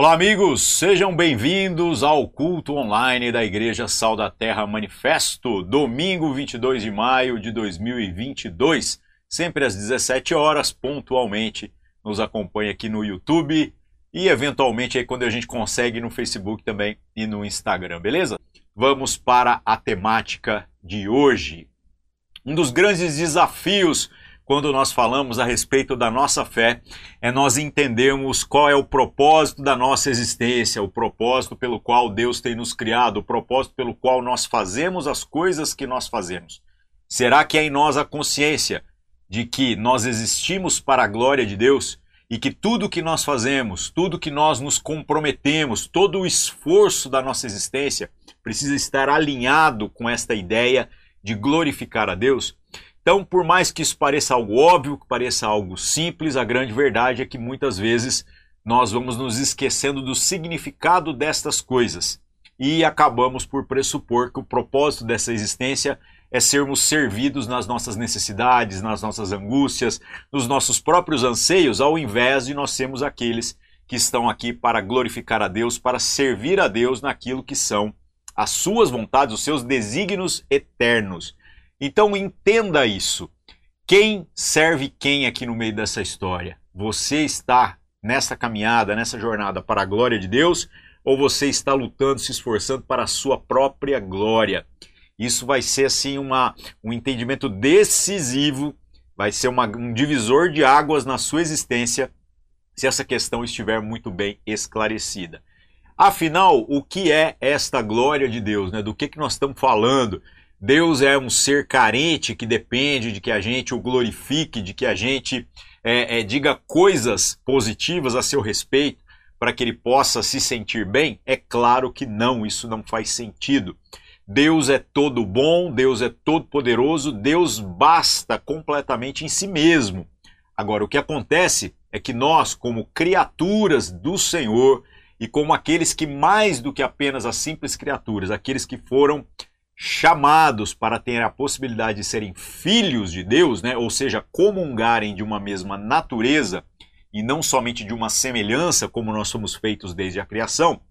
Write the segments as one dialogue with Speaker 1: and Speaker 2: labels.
Speaker 1: Olá, amigos, sejam bem-vindos ao culto online da Igreja Sal da Terra Manifesto, domingo 22 de maio de 2022, sempre às 17 horas, pontualmente. Nos acompanha aqui no YouTube e, eventualmente, aí quando a gente consegue no Facebook também e no Instagram, beleza? Vamos para a temática de hoje. Um dos grandes desafios quando nós falamos a respeito da nossa fé, é nós entendermos qual é o propósito da nossa existência, o propósito pelo qual Deus tem nos criado, o propósito pelo qual nós fazemos as coisas que nós fazemos. Será que é em nós a consciência de que nós existimos para a glória de Deus e que tudo que nós fazemos, tudo que nós nos comprometemos, todo o esforço da nossa existência precisa estar alinhado com esta ideia de glorificar a Deus? Então, por mais que isso pareça algo óbvio, que pareça algo simples, a grande verdade é que muitas vezes nós vamos nos esquecendo do significado destas coisas e acabamos por pressupor que o propósito dessa existência é sermos servidos nas nossas necessidades, nas nossas angústias, nos nossos próprios anseios, ao invés de nós sermos aqueles que estão aqui para glorificar a Deus, para servir a Deus naquilo que são as suas vontades, os seus desígnios eternos. Então entenda isso. Quem serve quem aqui no meio dessa história? Você está nessa caminhada, nessa jornada para a glória de Deus ou você está lutando, se esforçando para a sua própria glória? Isso vai ser assim uma, um entendimento decisivo, vai ser uma, um divisor de águas na sua existência se essa questão estiver muito bem esclarecida. Afinal, o que é esta glória de Deus? Né? Do que, que nós estamos falando? Deus é um ser carente que depende de que a gente o glorifique, de que a gente é, é, diga coisas positivas a seu respeito para que ele possa se sentir bem? É claro que não, isso não faz sentido. Deus é todo bom, Deus é todo poderoso, Deus basta completamente em si mesmo. Agora, o que acontece é que nós, como criaturas do Senhor e como aqueles que mais do que apenas as simples criaturas, aqueles que foram chamados para ter a possibilidade de serem filhos de Deus, né? ou seja, comungarem de uma mesma natureza e não somente de uma semelhança, como nós somos feitos desde a criação,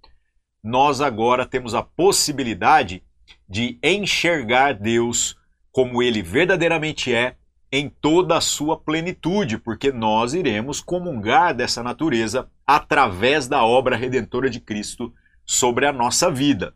Speaker 1: nós agora temos a possibilidade de enxergar Deus como ele verdadeiramente é em toda a sua plenitude, porque nós iremos comungar dessa natureza através da obra redentora de Cristo sobre a nossa vida.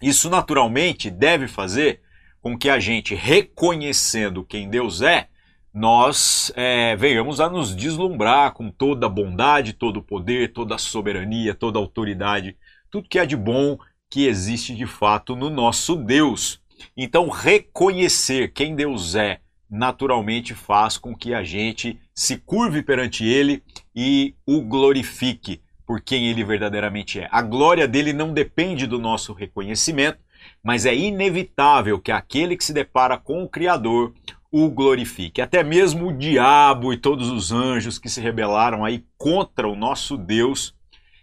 Speaker 1: Isso naturalmente deve fazer com que a gente, reconhecendo quem Deus é, nós é, venhamos a nos deslumbrar com toda a bondade, todo o poder, toda a soberania, toda a autoridade, tudo que é de bom que existe de fato no nosso Deus. Então, reconhecer quem Deus é naturalmente faz com que a gente se curve perante Ele e o glorifique por quem ele verdadeiramente é. A glória dele não depende do nosso reconhecimento, mas é inevitável que aquele que se depara com o Criador o glorifique. Até mesmo o diabo e todos os anjos que se rebelaram aí contra o nosso Deus,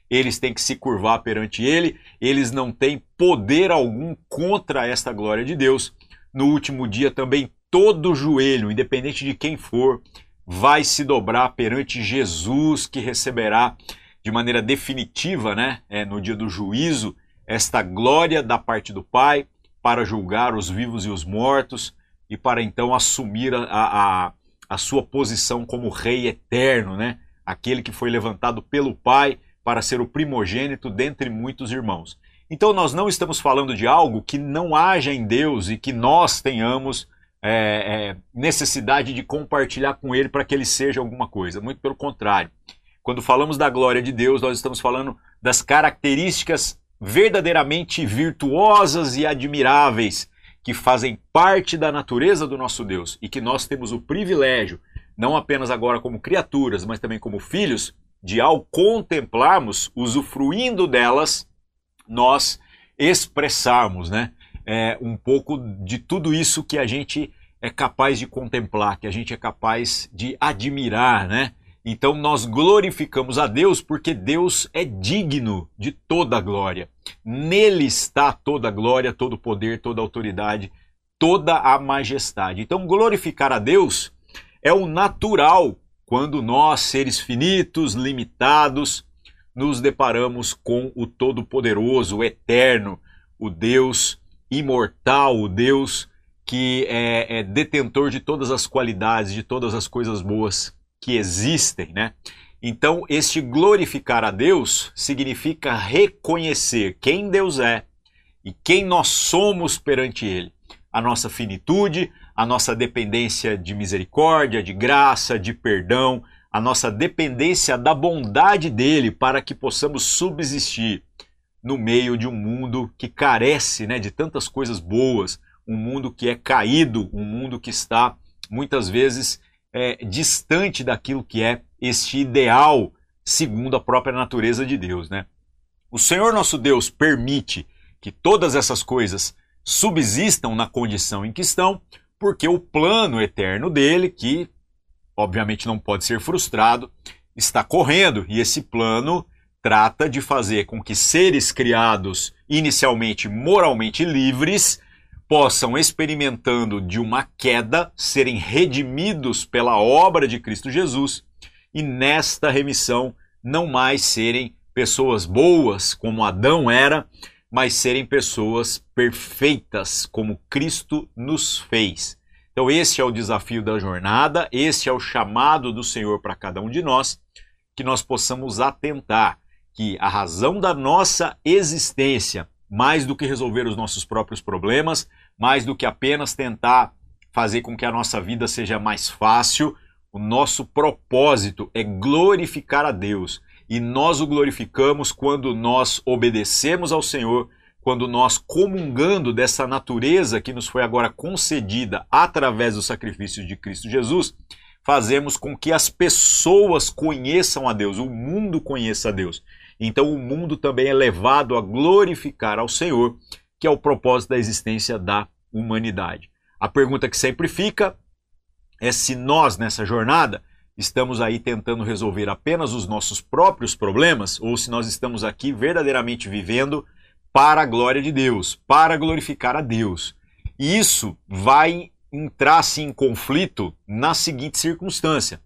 Speaker 1: eles têm que se curvar perante ele, eles não têm poder algum contra esta glória de Deus. No último dia também todo joelho, independente de quem for, vai se dobrar perante Jesus que receberá de maneira definitiva, né, é, no dia do juízo, esta glória da parte do Pai para julgar os vivos e os mortos e para então assumir a, a, a sua posição como Rei eterno, né? aquele que foi levantado pelo Pai para ser o primogênito dentre muitos irmãos. Então nós não estamos falando de algo que não haja em Deus e que nós tenhamos é, é, necessidade de compartilhar com Ele para que Ele seja alguma coisa. Muito pelo contrário. Quando falamos da glória de Deus, nós estamos falando das características verdadeiramente virtuosas e admiráveis que fazem parte da natureza do nosso Deus e que nós temos o privilégio, não apenas agora como criaturas, mas também como filhos, de ao contemplarmos, usufruindo delas, nós expressarmos né, é, um pouco de tudo isso que a gente é capaz de contemplar, que a gente é capaz de admirar, né? Então nós glorificamos a Deus porque Deus é digno de toda a glória. Nele está toda a glória, todo o poder, toda a autoridade, toda a majestade. Então glorificar a Deus é o natural quando nós, seres finitos, limitados, nos deparamos com o Todo-Poderoso, o Eterno, o Deus imortal, o Deus que é, é, detentor de todas as qualidades, de todas as coisas boas que existem, né? Então, este glorificar a Deus significa reconhecer quem Deus é e quem nós somos perante Ele. A nossa finitude, a nossa dependência de misericórdia, de graça, de perdão, a nossa dependência da bondade dele para que possamos subsistir no meio de um mundo que carece né, de tantas coisas boas, um mundo que é caído, um mundo que está muitas vezes é, distante daquilo que é este ideal segundo a própria natureza de Deus. Né? O Senhor nosso Deus permite que todas essas coisas subsistam na condição em que estão, porque o plano eterno dele, que obviamente não pode ser frustrado, está correndo e esse plano trata de fazer com que seres criados inicialmente moralmente livres possam, experimentando de uma queda, serem redimidos pela obra de Cristo Jesus e nesta remissão não mais serem pessoas boas como Adão era, mas serem pessoas perfeitas como Cristo nos fez. Então, esse é o desafio da jornada, esse é o chamado do Senhor para cada um de nós, que nós possamos atentar que a razão da nossa existência, mais do que resolver os nossos próprios problemas, mais do que apenas tentar fazer com que a nossa vida seja mais fácil, o nosso propósito é glorificar a Deus. E nós o glorificamos quando nós obedecemos ao Senhor, quando nós, comungando dessa natureza que nos foi agora concedida através do sacrifício de Cristo Jesus, fazemos com que as pessoas conheçam a Deus, o mundo conheça a Deus. Então o mundo também é levado a glorificar ao Senhor, que é o propósito da existência da humanidade. A pergunta que sempre fica é se nós, nessa jornada, estamos aí tentando resolver apenas os nossos próprios problemas ou se nós estamos aqui verdadeiramente vivendo para a glória de Deus, para glorificar a Deus. E isso vai entrar assim, em conflito na seguinte circunstância: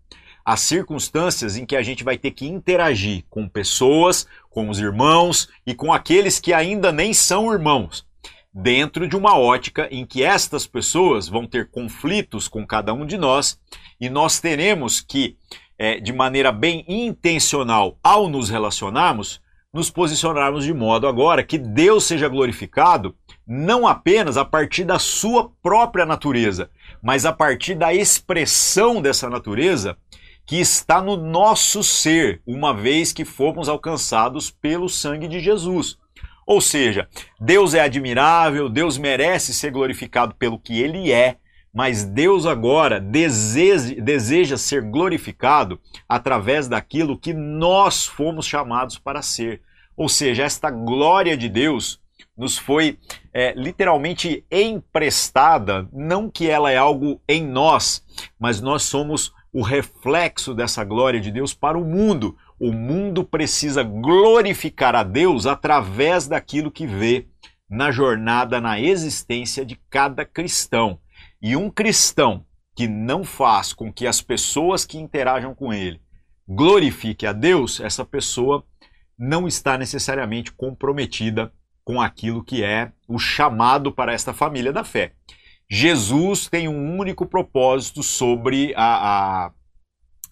Speaker 1: as circunstâncias em que a gente vai ter que interagir com pessoas, com os irmãos e com aqueles que ainda nem são irmãos. Dentro de uma ótica em que estas pessoas vão ter conflitos com cada um de nós e nós teremos que, é, de maneira bem intencional, ao nos relacionarmos, nos posicionarmos de modo agora que Deus seja glorificado não apenas a partir da sua própria natureza, mas a partir da expressão dessa natureza que está no nosso ser, uma vez que fomos alcançados pelo sangue de Jesus. Ou seja, Deus é admirável, Deus merece ser glorificado pelo que ele é, mas Deus agora deseja, deseja ser glorificado através daquilo que nós fomos chamados para ser. Ou seja, esta glória de Deus nos foi é, literalmente emprestada, não que ela é algo em nós, mas nós somos o reflexo dessa glória de Deus para o mundo. O mundo precisa glorificar a Deus através daquilo que vê na jornada, na existência de cada cristão. E um cristão que não faz com que as pessoas que interajam com ele glorifiquem a Deus, essa pessoa não está necessariamente comprometida com aquilo que é o chamado para esta família da fé. Jesus tem um único propósito sobre a, a,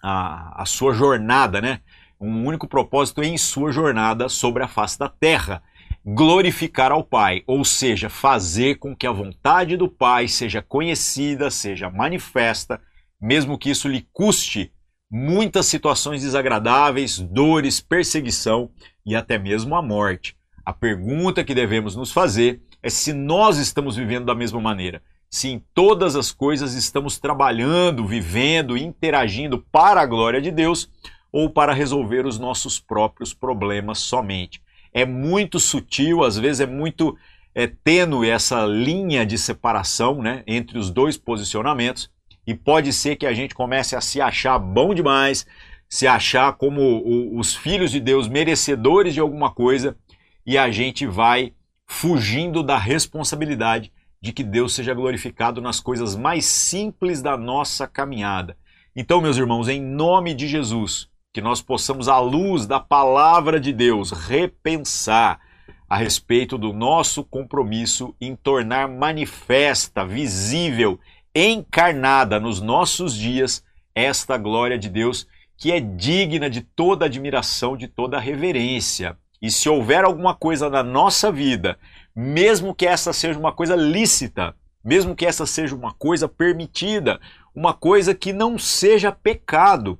Speaker 1: a, a sua jornada, né? um único propósito em sua jornada sobre a face da terra: glorificar ao Pai, ou seja, fazer com que a vontade do Pai seja conhecida, seja manifesta, mesmo que isso lhe custe muitas situações desagradáveis, dores, perseguição e até mesmo a morte. A pergunta que devemos nos fazer é se nós estamos vivendo da mesma maneira. Se em todas as coisas estamos trabalhando, vivendo, interagindo para a glória de Deus, ou para resolver os nossos próprios problemas somente. É muito sutil, às vezes é muito é, tênue essa linha de separação né, entre os dois posicionamentos, e pode ser que a gente comece a se achar bom demais, se achar como o, os filhos de Deus merecedores de alguma coisa, e a gente vai fugindo da responsabilidade de que Deus seja glorificado nas coisas mais simples da nossa caminhada. Então, meus irmãos, em nome de Jesus, que nós possamos, à luz da palavra de Deus, repensar a respeito do nosso compromisso em tornar manifesta, visível, encarnada nos nossos dias esta glória de Deus que é digna de toda admiração, de toda reverência. E se houver alguma coisa na nossa vida, mesmo que essa seja uma coisa lícita, mesmo que essa seja uma coisa permitida, uma coisa que não seja pecado,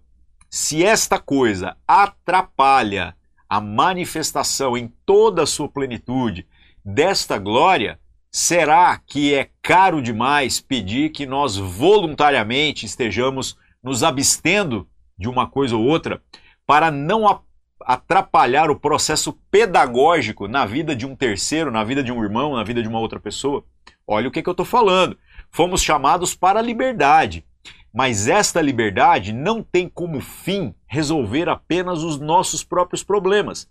Speaker 1: se esta coisa atrapalha a manifestação em toda a sua plenitude desta glória, será que é caro demais pedir que nós voluntariamente estejamos nos abstendo de uma coisa ou outra para não atrapalhar o processo pedagógico na vida de um terceiro, na vida de um irmão, na vida de uma outra pessoa. Olha o que, que eu estou falando. Fomos chamados para a liberdade. Mas esta liberdade não tem como fim resolver apenas os nossos próprios problemas.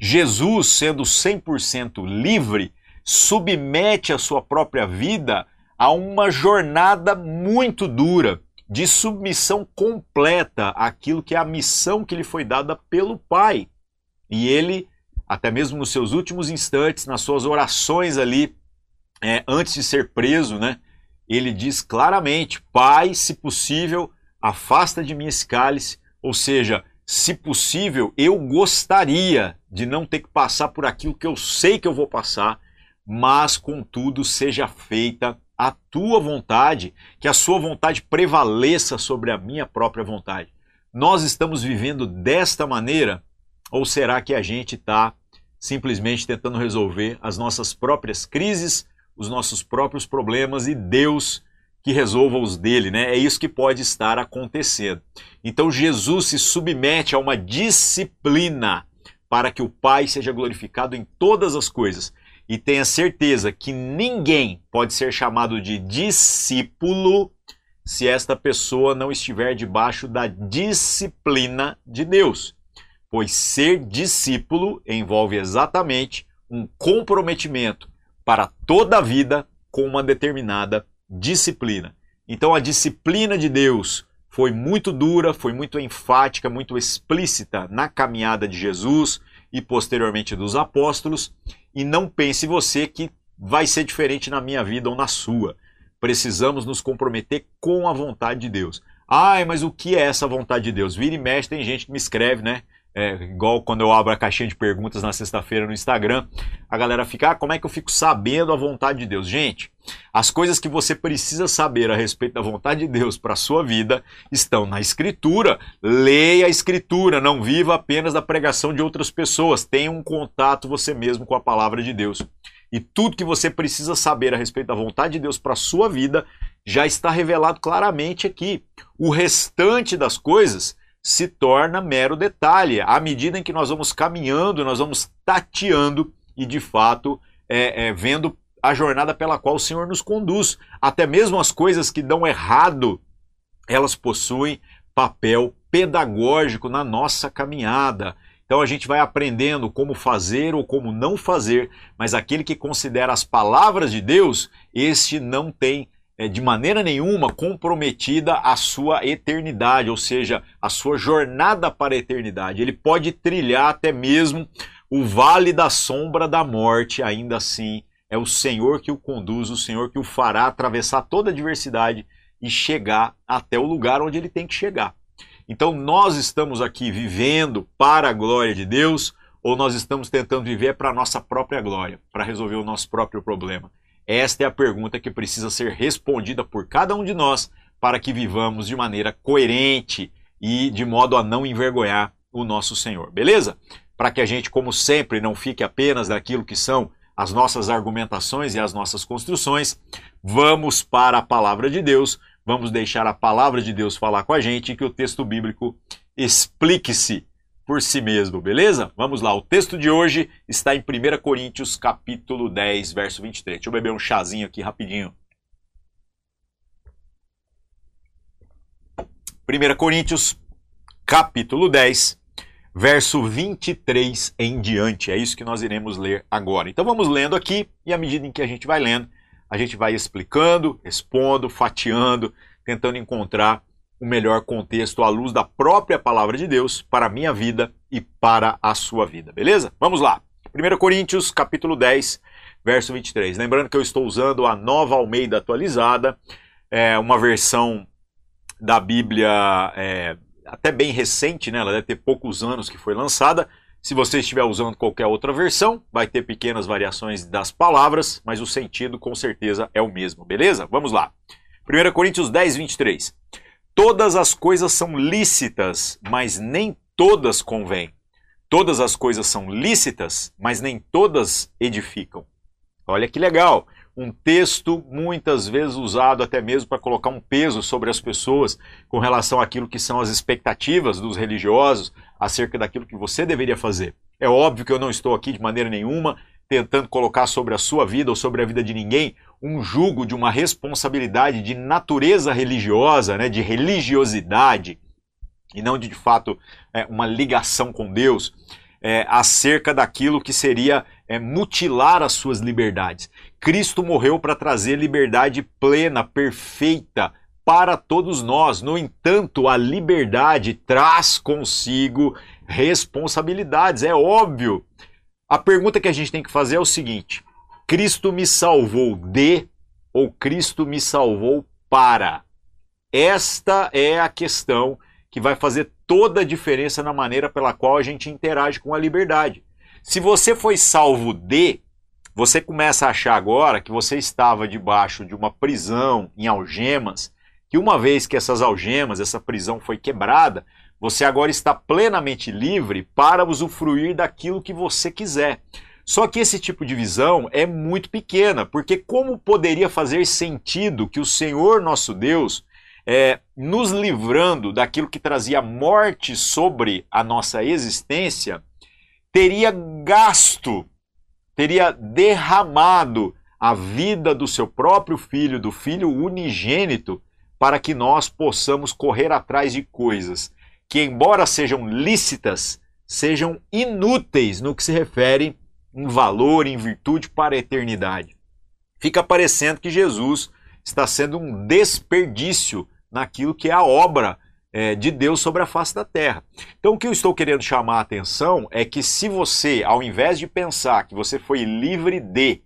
Speaker 1: Jesus, sendo 100% livre, submete a sua própria vida a uma jornada muito dura de submissão completa àquilo que é a missão que lhe foi dada pelo Pai. E ele, até mesmo nos seus últimos instantes, nas suas orações ali, é, antes de ser preso, né, ele diz claramente: Pai, se possível, afasta de mim esse cálice. Ou seja, se possível, eu gostaria de não ter que passar por aquilo que eu sei que eu vou passar, mas contudo seja feita a tua vontade, que a sua vontade prevaleça sobre a minha própria vontade. Nós estamos vivendo desta maneira? Ou será que a gente está simplesmente tentando resolver as nossas próprias crises, os nossos próprios problemas e Deus que resolva os dele, né? É isso que pode estar acontecendo. Então Jesus se submete a uma disciplina para que o Pai seja glorificado em todas as coisas e tenha certeza que ninguém pode ser chamado de discípulo se esta pessoa não estiver debaixo da disciplina de Deus. Pois ser discípulo envolve exatamente um comprometimento para toda a vida com uma determinada disciplina. Então a disciplina de Deus foi muito dura, foi muito enfática, muito explícita na caminhada de Jesus e posteriormente dos apóstolos, e não pense você que vai ser diferente na minha vida ou na sua. Precisamos nos comprometer com a vontade de Deus. Ai, mas o que é essa vontade de Deus? Vira e mexe, tem gente que me escreve, né? É, igual quando eu abro a caixinha de perguntas na sexta-feira no Instagram, a galera fica, ah, como é que eu fico sabendo a vontade de Deus? Gente, as coisas que você precisa saber a respeito da vontade de Deus para a sua vida estão na Escritura. Leia a Escritura, não viva apenas da pregação de outras pessoas. Tenha um contato você mesmo com a palavra de Deus. E tudo que você precisa saber a respeito da vontade de Deus para a sua vida já está revelado claramente aqui. O restante das coisas se torna mero detalhe. À medida em que nós vamos caminhando, nós vamos tateando e, de fato, é, é, vendo a jornada pela qual o Senhor nos conduz. Até mesmo as coisas que dão errado, elas possuem papel pedagógico na nossa caminhada. Então a gente vai aprendendo como fazer ou como não fazer, mas aquele que considera as palavras de Deus, este não tem é, de maneira nenhuma comprometida a sua eternidade, ou seja, a sua jornada para a eternidade. Ele pode trilhar até mesmo o vale da sombra da morte, ainda assim é o Senhor que o conduz, o Senhor que o fará atravessar toda a adversidade e chegar até o lugar onde ele tem que chegar. Então nós estamos aqui vivendo para a glória de Deus ou nós estamos tentando viver para a nossa própria glória, para resolver o nosso próprio problema? Esta é a pergunta que precisa ser respondida por cada um de nós para que vivamos de maneira coerente e de modo a não envergonhar o nosso Senhor, beleza? Para que a gente, como sempre, não fique apenas daquilo que são as nossas argumentações e as nossas construções, vamos para a palavra de Deus, vamos deixar a palavra de Deus falar com a gente e que o texto bíblico explique-se por si mesmo, beleza? Vamos lá, o texto de hoje está em 1 Coríntios, capítulo 10, verso 23. Deixa eu beber um chazinho aqui rapidinho. 1 Coríntios, capítulo 10, verso 23 em diante. É isso que nós iremos ler agora. Então vamos lendo aqui e à medida em que a gente vai lendo, a gente vai explicando, expondo, fatiando, tentando encontrar o melhor contexto à luz da própria palavra de Deus para a minha vida e para a sua vida, beleza? Vamos lá. 1 Coríntios, capítulo 10, verso 23. Lembrando que eu estou usando a nova Almeida atualizada, é uma versão da Bíblia é, até bem recente, né? Ela deve ter poucos anos que foi lançada. Se você estiver usando qualquer outra versão, vai ter pequenas variações das palavras, mas o sentido com certeza é o mesmo, beleza? Vamos lá. 1 Coríntios 10, 23. Todas as coisas são lícitas, mas nem todas convêm. Todas as coisas são lícitas, mas nem todas edificam. Olha que legal! Um texto muitas vezes usado até mesmo para colocar um peso sobre as pessoas com relação àquilo que são as expectativas dos religiosos acerca daquilo que você deveria fazer. É óbvio que eu não estou aqui de maneira nenhuma tentando colocar sobre a sua vida ou sobre a vida de ninguém um jugo de uma responsabilidade de natureza religiosa, né, de religiosidade, e não de, de fato é, uma ligação com Deus, é, acerca daquilo que seria é, mutilar as suas liberdades. Cristo morreu para trazer liberdade plena, perfeita para todos nós. No entanto, a liberdade traz consigo responsabilidades, é óbvio. A pergunta que a gente tem que fazer é o seguinte: Cristo me salvou de ou Cristo me salvou para? Esta é a questão que vai fazer toda a diferença na maneira pela qual a gente interage com a liberdade. Se você foi salvo de, você começa a achar agora que você estava debaixo de uma prisão em algemas, que uma vez que essas algemas, essa prisão foi quebrada, você agora está plenamente livre para usufruir daquilo que você quiser. Só que esse tipo de visão é muito pequena, porque como poderia fazer sentido que o Senhor nosso Deus, é, nos livrando daquilo que trazia morte sobre a nossa existência, teria gasto, teria derramado a vida do seu próprio filho, do filho unigênito, para que nós possamos correr atrás de coisas que, embora sejam lícitas, sejam inúteis no que se refere um valor em virtude para a eternidade. Fica parecendo que Jesus está sendo um desperdício naquilo que é a obra é, de Deus sobre a face da terra. Então, o que eu estou querendo chamar a atenção é que se você, ao invés de pensar que você foi livre de,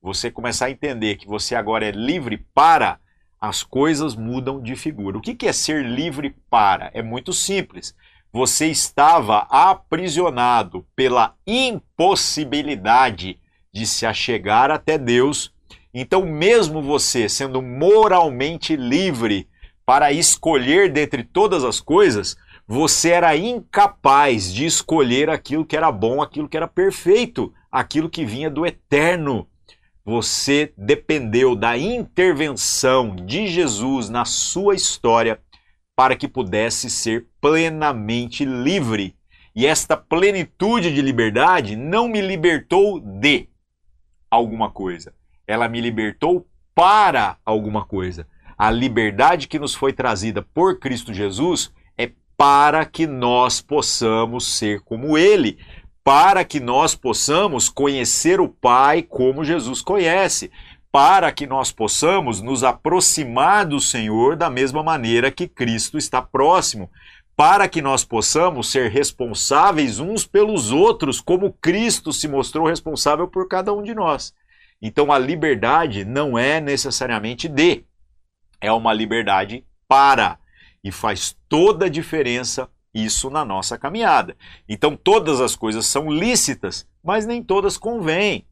Speaker 1: você começar a entender que você agora é livre para, as coisas mudam de figura. O que é ser livre para? É muito simples você estava aprisionado pela impossibilidade de se achegar até Deus. Então, mesmo você sendo moralmente livre para escolher dentre todas as coisas, você era incapaz de escolher aquilo que era bom, aquilo que era perfeito, aquilo que vinha do eterno. Você dependeu da intervenção de Jesus na sua história para que pudesse ser plenamente livre. E esta plenitude de liberdade não me libertou de alguma coisa, ela me libertou para alguma coisa. A liberdade que nos foi trazida por Cristo Jesus é para que nós possamos ser como Ele, para que nós possamos conhecer o Pai como Jesus conhece, para que nós possamos nos aproximar do Senhor da mesma maneira que Cristo está próximo, para que nós possamos ser responsáveis uns pelos outros, como Cristo se mostrou responsável por cada um de nós. Então a liberdade não é necessariamente de, é uma liberdade para. E faz toda a diferença isso na nossa caminhada. Então todas as coisas são lícitas, mas nem todas convêm.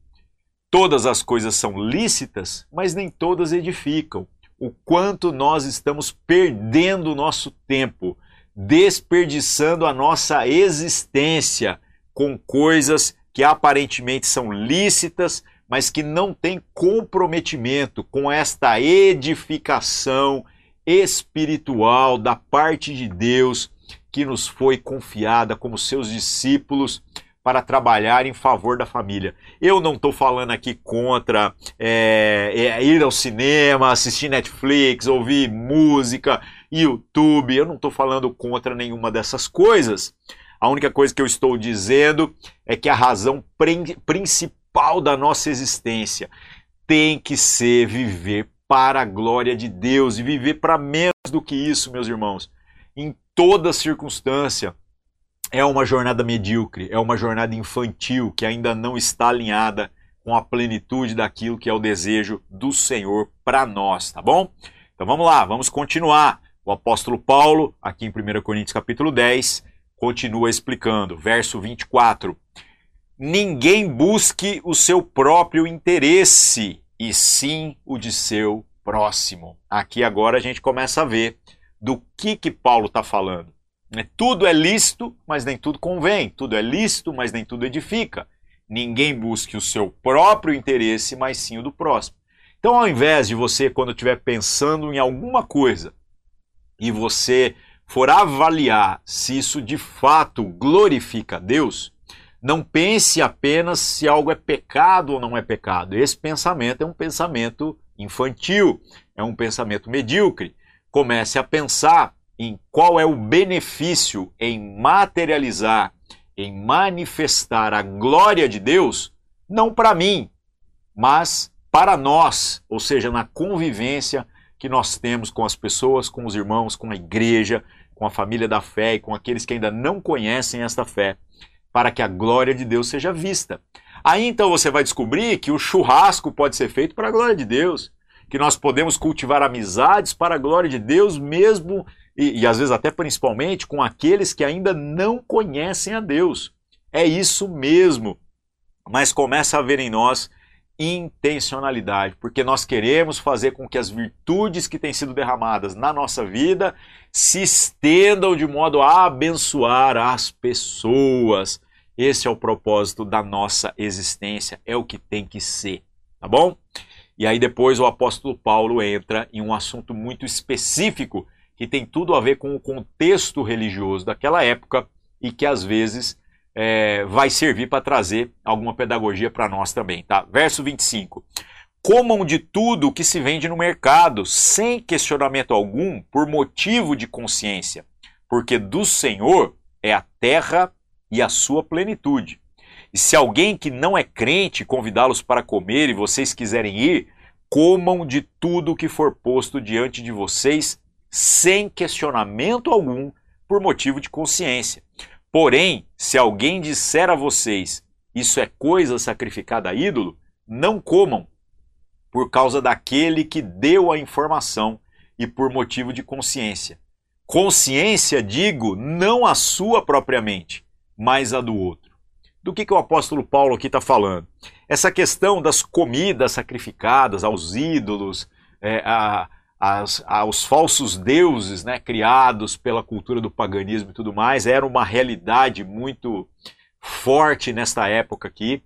Speaker 1: Todas as coisas são lícitas, mas nem todas edificam. O quanto nós estamos perdendo o nosso tempo, desperdiçando a nossa existência com coisas que aparentemente são lícitas, mas que não têm comprometimento com esta edificação espiritual da parte de Deus que nos foi confiada como seus discípulos para trabalhar em favor da família. Eu não estou falando aqui contra é, é, ir ao cinema, assistir Netflix, ouvir música, YouTube. Eu não estou falando contra nenhuma dessas coisas. A única coisa que eu estou dizendo é que a razão principal da nossa existência tem que ser viver para a glória de Deus e viver para menos do que isso, meus irmãos. Em toda circunstância, é uma jornada medíocre, é uma jornada infantil que ainda não está alinhada com a plenitude daquilo que é o desejo do Senhor para nós, tá bom? Então vamos lá, vamos continuar. O apóstolo Paulo, aqui em 1 Coríntios capítulo 10, continua explicando, verso 24. Ninguém busque o seu próprio interesse, e sim o de seu próximo. Aqui agora a gente começa a ver do que que Paulo está falando. Né? Tudo é lícito, mas nem tudo convém. Tudo é lícito, mas nem tudo edifica. Ninguém busque o seu próprio interesse, mas sim o do próximo. Então, ao invés de você, quando estiver pensando em alguma coisa e você for avaliar se isso de fato glorifica a Deus, não pense apenas se algo é pecado ou não é pecado. Esse pensamento é um pensamento infantil, é um pensamento medíocre. Comece a pensar em qual é o benefício em materializar, em manifestar a glória de Deus, não para mim, mas para nós, ou seja, na convivência que nós temos com as pessoas, com os irmãos, com a igreja, com a família da fé e com aqueles que ainda não conhecem esta fé, para que a glória de Deus seja vista. Aí então você vai descobrir que o churrasco pode ser feito para a glória de Deus, que nós podemos cultivar amizades para a glória de Deus, mesmo e, e às vezes até principalmente com aqueles que ainda não conhecem a Deus. É isso mesmo. Mas começa a haver em nós intencionalidade, porque nós queremos fazer com que as virtudes que têm sido derramadas na nossa vida se estendam de modo a abençoar as pessoas. Esse é o propósito da nossa existência, é o que tem que ser, tá bom? E aí depois o apóstolo Paulo entra em um assunto muito específico que tem tudo a ver com o contexto religioso daquela época e que às vezes é, vai servir para trazer alguma pedagogia para nós também. Tá? Verso 25. Comam de tudo que se vende no mercado, sem questionamento algum, por motivo de consciência, porque do Senhor é a terra e a sua plenitude. E se alguém que não é crente convidá-los para comer e vocês quiserem ir, comam de tudo que for posto diante de vocês sem questionamento algum, por motivo de consciência. Porém, se alguém disser a vocês, isso é coisa sacrificada a ídolo, não comam, por causa daquele que deu a informação e por motivo de consciência. Consciência, digo, não a sua propriamente, mas a do outro. Do que, que o apóstolo Paulo aqui está falando? Essa questão das comidas sacrificadas aos ídolos, é, a, as, aos falsos deuses né, criados pela cultura do paganismo e tudo mais, era uma realidade muito forte nesta época aqui,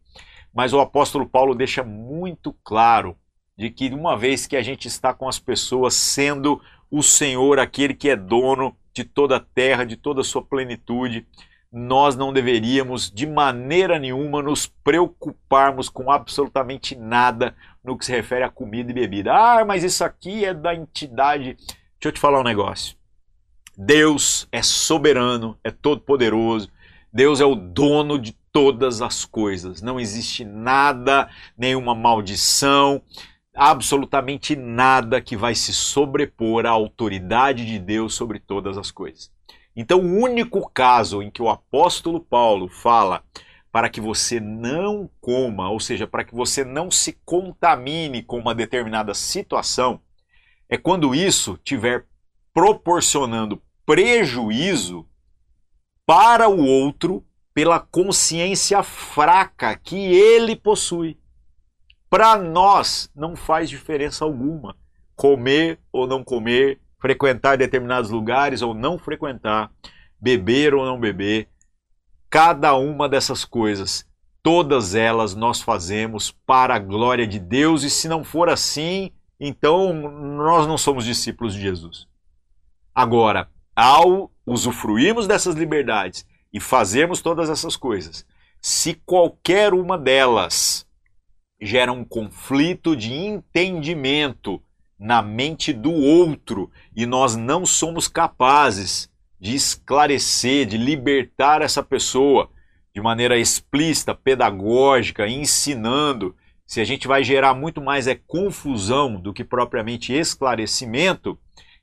Speaker 1: mas o apóstolo Paulo deixa muito claro de que uma vez que a gente está com as pessoas sendo o Senhor, aquele que é dono de toda a terra, de toda a sua plenitude, nós não deveríamos de maneira nenhuma nos preocuparmos com absolutamente nada no que se refere a comida e bebida. Ah, mas isso aqui é da entidade. Deixa eu te falar um negócio. Deus é soberano, é todo-poderoso. Deus é o dono de todas as coisas. Não existe nada, nenhuma maldição, absolutamente nada que vai se sobrepor à autoridade de Deus sobre todas as coisas. Então, o único caso em que o apóstolo Paulo fala para que você não coma, ou seja, para que você não se contamine com uma determinada situação, é quando isso tiver proporcionando prejuízo para o outro pela consciência fraca que ele possui. Para nós não faz diferença alguma comer ou não comer, frequentar determinados lugares ou não frequentar, beber ou não beber, cada uma dessas coisas, todas elas nós fazemos para a glória de Deus, e se não for assim, então nós não somos discípulos de Jesus. Agora, ao usufruirmos dessas liberdades e fazermos todas essas coisas, se qualquer uma delas gera um conflito de entendimento na mente do outro e nós não somos capazes de esclarecer, de libertar essa pessoa de maneira explícita, pedagógica, ensinando. se a gente vai gerar muito mais é confusão do que propriamente esclarecimento,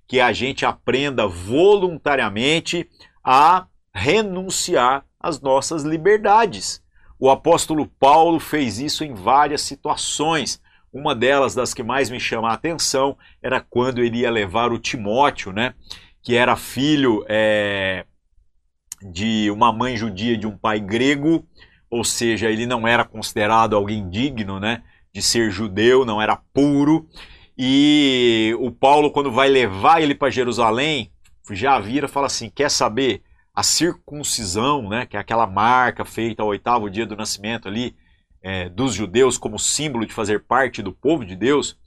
Speaker 1: que a gente aprenda voluntariamente a renunciar às nossas liberdades. O apóstolo Paulo fez isso em várias situações. Uma delas, das que mais me chama a atenção, era quando ele ia levar o Timóteo, né? Que era filho é, de uma mãe judia de um pai grego, ou seja, ele não era considerado alguém digno, né? De ser judeu, não era puro. E o Paulo, quando vai levar ele para Jerusalém, já vira fala assim: quer saber? A circuncisão, né, que é aquela marca feita ao oitavo dia do nascimento ali, é, dos judeus como símbolo de fazer parte do povo de Deus,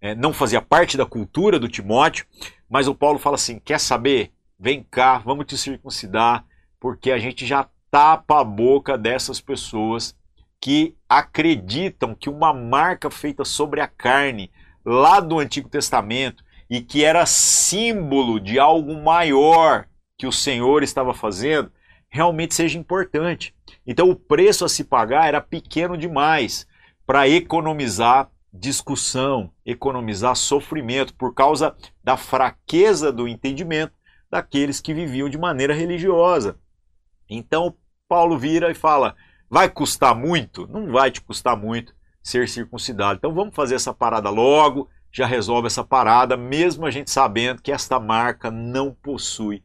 Speaker 1: é, não fazia parte da cultura do Timóteo, mas o Paulo fala assim: quer saber? Vem cá, vamos te circuncidar, porque a gente já tapa a boca dessas pessoas que acreditam que uma marca feita sobre a carne lá do Antigo Testamento e que era símbolo de algo maior que o Senhor estava fazendo, realmente seja importante. Então o preço a se pagar era pequeno demais para economizar discussão, economizar sofrimento por causa da fraqueza do entendimento daqueles que viviam de maneira religiosa. Então Paulo vira e fala: vai custar muito? Não vai te custar muito ser circuncidado. Então vamos fazer essa parada logo, já resolve essa parada, mesmo a gente sabendo que esta marca não possui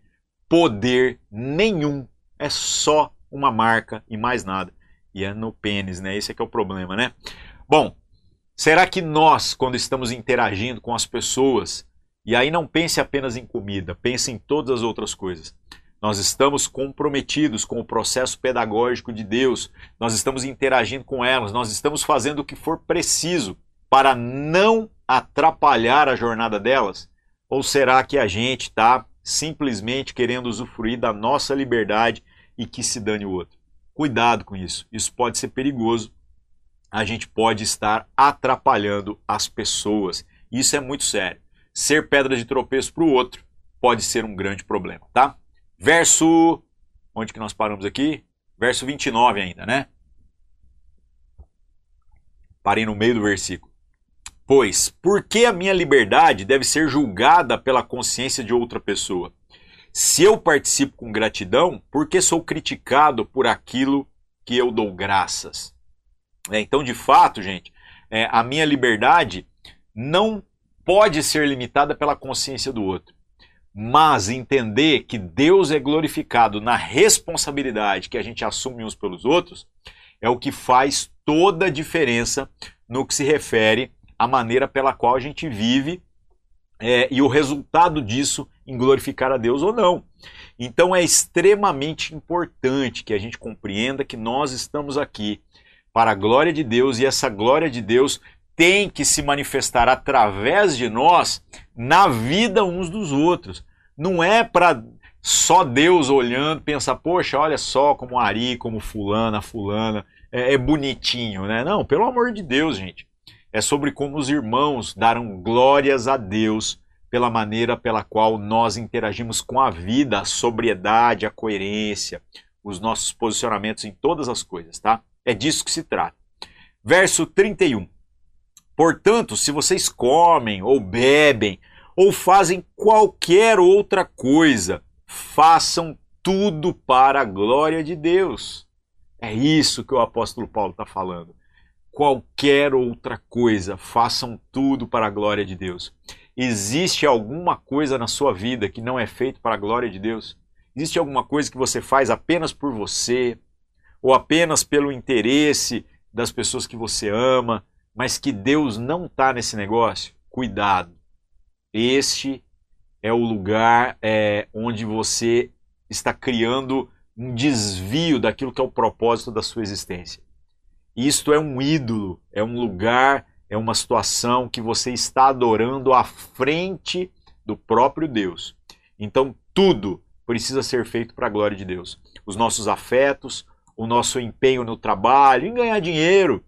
Speaker 1: poder nenhum, é só uma marca e mais nada. E é no pênis, né? Esse é que é o problema, né? Bom, será que nós, quando estamos interagindo com as pessoas, e aí não pense apenas em comida, pense em todas as outras coisas. Nós estamos comprometidos com o processo pedagógico de Deus, nós estamos interagindo com elas, nós estamos fazendo o que for preciso para não atrapalhar a jornada delas? Ou será que a gente está simplesmente querendo usufruir da nossa liberdade e que se dane o outro. Cuidado com isso, isso pode ser perigoso. A gente pode estar atrapalhando as pessoas. Isso é muito sério. Ser pedra de tropeço para o outro pode ser um grande problema, tá? Verso. Onde que nós paramos aqui? Verso 29 ainda, né? Parei no meio do versículo. Pois, por que a minha liberdade deve ser julgada pela consciência de outra pessoa? Se eu participo com gratidão, por que sou criticado por aquilo que eu dou graças? É, então, de fato, gente, é, a minha liberdade não pode ser limitada pela consciência do outro. Mas entender que Deus é glorificado na responsabilidade que a gente assume uns pelos outros é o que faz toda a diferença no que se refere à maneira pela qual a gente vive é, e o resultado disso em glorificar a Deus ou não. Então é extremamente importante que a gente compreenda que nós estamos aqui para a glória de Deus e essa glória de Deus tem que se manifestar através de nós na vida uns dos outros. Não é para só Deus olhando pensar, poxa, olha só como Ari, como fulana, fulana, é, é bonitinho, né? Não, pelo amor de Deus, gente. É sobre como os irmãos darão glórias a Deus pela maneira pela qual nós interagimos com a vida, a sobriedade, a coerência, os nossos posicionamentos em todas as coisas, tá? É disso que se trata. Verso 31. Portanto, se vocês comem ou bebem ou fazem qualquer outra coisa, façam tudo para a glória de Deus. É isso que o apóstolo Paulo está falando. Qualquer outra coisa, façam tudo para a glória de Deus. Existe alguma coisa na sua vida que não é feito para a glória de Deus? Existe alguma coisa que você faz apenas por você ou apenas pelo interesse das pessoas que você ama, mas que Deus não está nesse negócio? Cuidado. Este é o lugar é, onde você está criando um desvio daquilo que é o propósito da sua existência. Isto é um ídolo, é um lugar é uma situação que você está adorando à frente do próprio Deus. Então, tudo precisa ser feito para a glória de Deus. Os nossos afetos, o nosso empenho no trabalho, em ganhar dinheiro,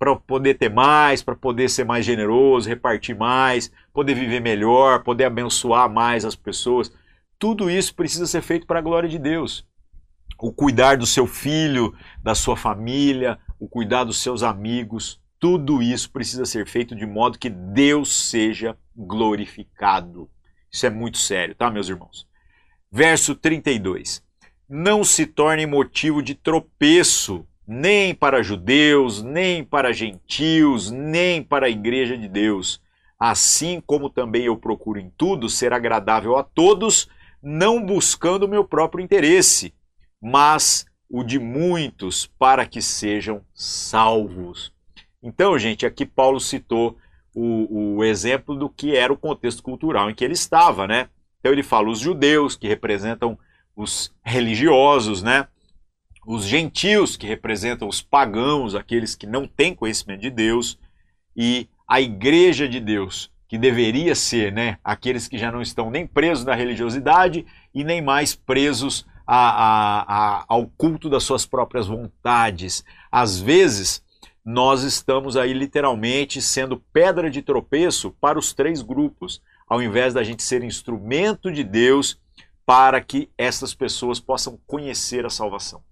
Speaker 1: para poder ter mais, para poder ser mais generoso, repartir mais, poder viver melhor, poder abençoar mais as pessoas. Tudo isso precisa ser feito para a glória de Deus. O cuidar do seu filho, da sua família, o cuidar dos seus amigos, tudo isso precisa ser feito de modo que Deus seja glorificado. Isso é muito sério, tá, meus irmãos? Verso 32. Não se torne motivo de tropeço, nem para judeus, nem para gentios, nem para a igreja de Deus. Assim como também eu procuro em tudo ser agradável a todos, não buscando o meu próprio interesse, mas o de muitos, para que sejam salvos. Então, gente, aqui Paulo citou o, o exemplo do que era o contexto cultural em que ele estava, né? Então ele fala os judeus, que representam os religiosos, né? Os gentios, que representam os pagãos, aqueles que não têm conhecimento de Deus, e a igreja de Deus, que deveria ser, né? Aqueles que já não estão nem presos na religiosidade e nem mais presos a, a, a, ao culto das suas próprias vontades. Às vezes, nós estamos aí literalmente sendo pedra de tropeço para os três grupos, ao invés da gente ser instrumento de Deus para que essas pessoas possam conhecer a salvação.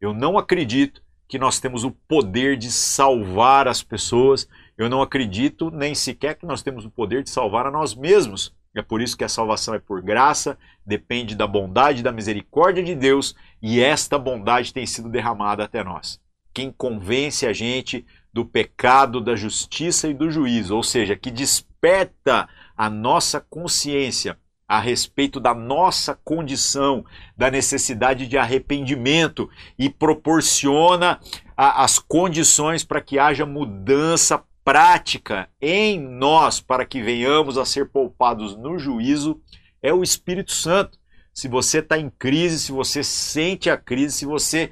Speaker 1: Eu não acredito que nós temos o poder de salvar as pessoas, eu não acredito nem sequer que nós temos o poder de salvar a nós mesmos. É por isso que a salvação é por graça, depende da bondade e da misericórdia de Deus, e esta bondade tem sido derramada até nós quem convence a gente do pecado, da justiça e do juízo, ou seja, que desperta a nossa consciência a respeito da nossa condição, da necessidade de arrependimento e proporciona a, as condições para que haja mudança prática em nós, para que venhamos a ser poupados no juízo, é o Espírito Santo. Se você está em crise, se você sente a crise, se você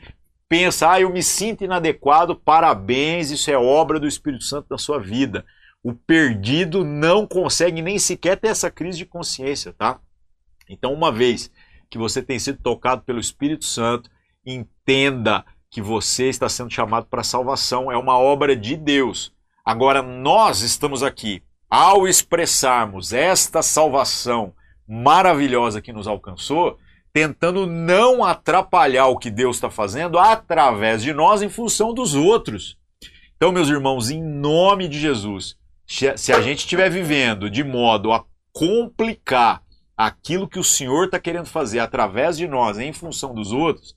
Speaker 1: pensa, ah, eu me sinto inadequado, parabéns, isso é obra do Espírito Santo na sua vida. O perdido não consegue nem sequer ter essa crise de consciência, tá? Então, uma vez que você tem sido tocado pelo Espírito Santo, entenda que você está sendo chamado para salvação, é uma obra de Deus. Agora, nós estamos aqui, ao expressarmos esta salvação maravilhosa que nos alcançou, tentando não atrapalhar o que Deus está fazendo através de nós em função dos outros. Então, meus irmãos, em nome de Jesus, se a gente estiver vivendo de modo a complicar aquilo que o Senhor está querendo fazer através de nós em função dos outros,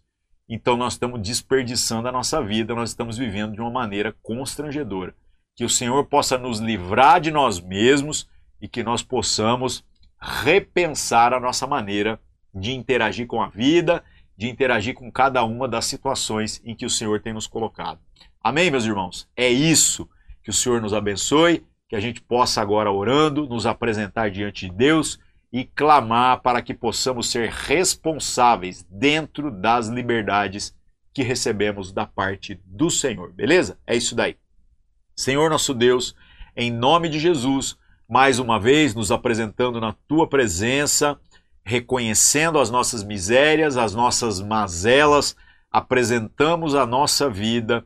Speaker 1: então nós estamos desperdiçando a nossa vida, nós estamos vivendo de uma maneira constrangedora. Que o Senhor possa nos livrar de nós mesmos e que nós possamos repensar a nossa maneira de interagir com a vida, de interagir com cada uma das situações em que o Senhor tem nos colocado. Amém, meus irmãos? É isso. Que o Senhor nos abençoe, que a gente possa agora orando, nos apresentar diante de Deus e clamar para que possamos ser responsáveis dentro das liberdades que recebemos da parte do Senhor. Beleza? É isso daí. Senhor nosso Deus, em nome de Jesus, mais uma vez nos apresentando na tua presença, reconhecendo as nossas misérias, as nossas mazelas, apresentamos a nossa vida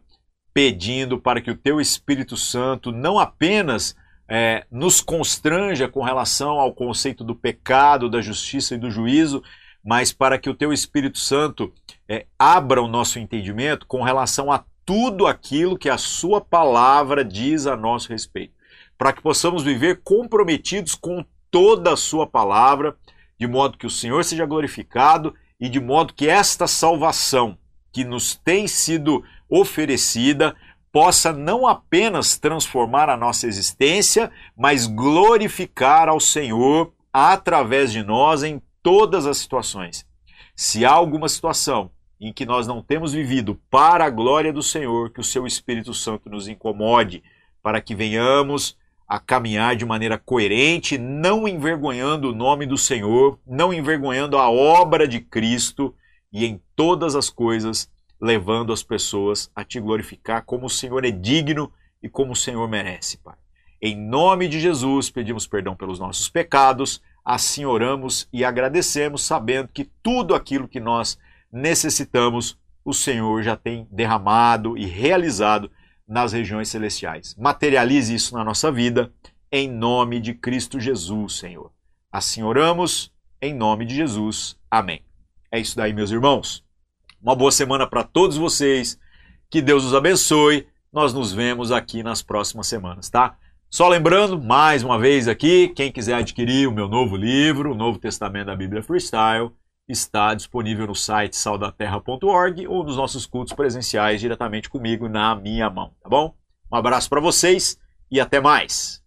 Speaker 1: pedindo para que o Teu Espírito Santo não apenas é, nos constranja com relação ao conceito do pecado, da justiça e do juízo, mas para que o Teu Espírito Santo é, abra o nosso entendimento com relação a tudo aquilo que a Sua palavra diz a nosso respeito, para que possamos viver comprometidos com toda a Sua palavra de modo que o Senhor seja glorificado e de modo que esta salvação que nos tem sido oferecida possa não apenas transformar a nossa existência, mas glorificar ao Senhor através de nós em todas as situações. Se há alguma situação em que nós não temos vivido para a glória do Senhor, que o seu Espírito Santo nos incomode, para que venhamos a caminhar de maneira coerente, não envergonhando o nome do Senhor, não envergonhando a obra de Cristo e em todas as coisas levando as pessoas a te glorificar como o Senhor é digno e como o Senhor merece, Pai. Em nome de Jesus, pedimos perdão pelos nossos pecados, assim oramos e agradecemos, sabendo que tudo aquilo que nós necessitamos, o Senhor já tem derramado e realizado nas regiões celestiais. Materialize isso na nossa vida, em nome de Cristo Jesus, Senhor. Assim oramos, em nome de Jesus. Amém. É isso daí, meus irmãos. Uma boa semana para todos vocês. Que Deus os abençoe. nós nos vemos aqui nas próximas semanas, tá? Só lembrando, mais uma vez aqui, quem quiser adquirir o meu novo livro, o Novo Testamento da Bíblia Freestyle, está disponível no site saudaterra.org ou nos nossos cultos presenciais diretamente comigo na minha mão, tá bom? Um abraço para vocês e até mais.